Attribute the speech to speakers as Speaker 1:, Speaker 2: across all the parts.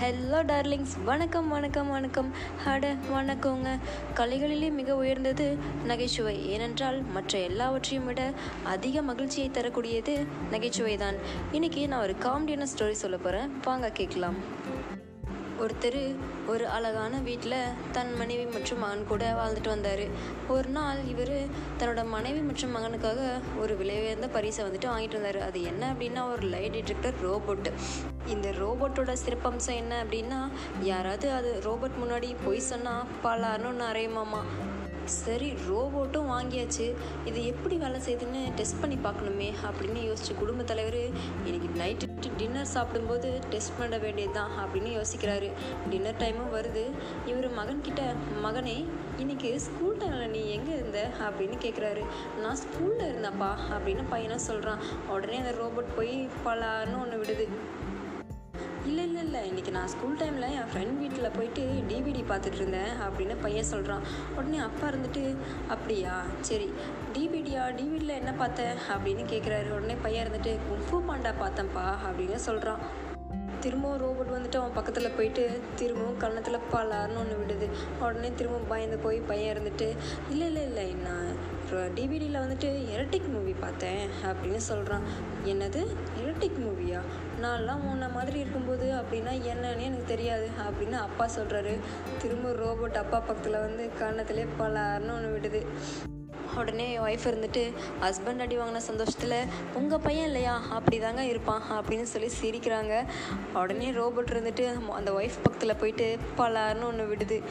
Speaker 1: Hello darlings வணக்கம் வணக்கம் வணக்கம். அட வணக்கங்க. கலைகளிலே மிக உயர்ந்தது நகைச்சுவை. ஏனென்றால் மற்ற எல்லாவற்றையும் விட அதிக மகிழ்ச்சியை தரக்கூடியது நகைச்சுவை தான் இன்றைக்கி நான் ஒரு காமெடியான ஸ்டோரி சொல்ல போகிறேன் வாங்க கேட்கலாம். ஒருத்தர் ஒரு அழகான வீட்டில் தன் மனைவி மற்றும் மகன் கூட வாழ்ந்துட்டு வந்தார். ஒரு நாள் இவர் தன்னோட மனைவி மற்றும் மகனுக்காக ஒரு விலை உயர்ந்த பரிசை வந்துட்டு வாங்கிட்டு வந்தார் அது என்ன அப்படின்னா ஒரு லைட் டிடெக்டர் ரோபோட்டு இந்த ரோபோட்டோட சிறப்பம்சம் என்ன அப்படின்னா யாராவது அது ரோபோட் முன்னாடி பொய் சொன்னால் பலார்னு ஒன்று அறையுமாமா சரி ரோபோட்டும் வாங்கியாச்சு. இது எப்படி வேலை செய்யுதுன்னு டெஸ்ட் பண்ணி பார்க்கணுமே அப்படின்னு யோசிச்சு குடும்ப தலைவர் இன்னைக்கு நைட்டு டின்னர் சாப்பிடும்போது டெஸ்ட் பண்ண வேண்டியது தான் அப்படின்னு யோசிக்கிறாரு. டின்னர் டைமும் வருது. இவர் மகன்கிட்ட மகனே இன்னைக்கு ஸ்கூல் டைமில் நீ எங்கே இருந்த? அப்படின்னு கேட்குறாரு நான் ஸ்கூலில் இருந்தேன்ப்பா அப்படின்னு பையனை சொல்கிறான் உடனே அந்த ரோபோட் போய் பலான்னு ஒன்று விடுது. இல்லை இல்லை இல்லை. இன்றைக்கி நான் ஸ்கூல் டைமில் என் ஃப்ரெண்ட் வீட்டில் போயிட்டு டிவிடி பார்த்துட்டு இருந்தேன் அப்படின்னு பையன் சொல்கிறான் உடனே அப்பா இருந்துட்டு அப்படியா? சரி டிவிடியா டிவிடியில் என்ன பார்த்தேன் அப்படின்னு கேட்குறாரு உடனே பையன் இருந்துட்டு குங்ஃபு பாண்டா பார்த்தேன்ப்பா அப்படின்னு சொல்கிறான் திரும்பவும் ரோபோட் வந்துட்டு அவன் பக்கத்தில் போயிட்டு திரும்பவும் கன்னத்தில் பலார்னு ஒன்று விடுது. உடனே திரும்பவும் பயந்து போய் பையன் இருந்துட்டு இல்லை இல்லை இல்லை நான் டிவிடியில் வந்துட்டு எரட்டிக் மூவி பார்த்தேன் அப்படின்னு சொல்கிறான் என்னது? எரட்டிக் மூவியா நான்லாம் உன்ன மாதிரி இருக்கும்போது அப்படின்னா என்னன்னு எனக்கு தெரியாது அப்படின்னு அப்பா சொல்கிறாரு திரும்ப ரோபோட் அப்பா பக்கத்தில் வந்து கன்னத்திலே பலார்னு ஒன்று விடுது. உடனே ஒய்ஃப் இருந்துட்டு ஹஸ்பண்ட் அடி வாங்கின சந்தோஷத்தில் உங்கள் பையன் இல்லையா? அப்படி தாங்க இருப்பான் அப்படின்னு சொல்லி சிரிக்கிறாங்க. உடனே ரோபோட் இருந்துட்டு அந்த ஒய்ஃப் பக்கத்தில் போயிட்டு பலார்னு ஒன்று விடுது.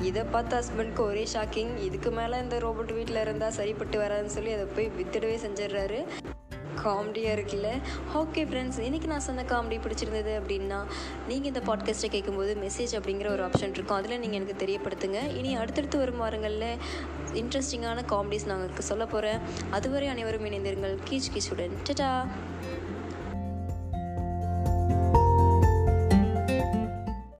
Speaker 1: இதை பார்த்து ஹஸ்பண்ட்க்கு ஒரே ஷாக்கிங் இதுக்கு மேலே இந்த ரோபோட் வீட்டில் இருந்தால் சரிப்பட்டு வராதுன்னு சொல்லி அதை போய் வித்துடவே செஞ்சிடுறாரு. காமெடியாக இருக்குல்ல? ஓகே ஃப்ரெண்ட்ஸ் இன்றைக்கி நான் சொன்ன காமெடி பிடிச்சிருந்தது அப்படின்னா நீங்கள் இந்த பாட்காஸ்ட்டை கேட்கும்போது மெசேஜ் அப்படிங்கிற ஒரு ஆப்ஷன் இருக்கும். அதில் நீங்கள் எனக்கு தெரியப்படுத்துங்க. இனி அடுத்தடுத்து வரும் வாரங்களில் இன்ட்ரெஸ்டிங்கான காமெடிஸ் நாங்கள் சொல்ல போகிறேன் அதுவரை அனைவரும் இணைந்திருங்கள். கீச் கீச்சுடன். டட்டா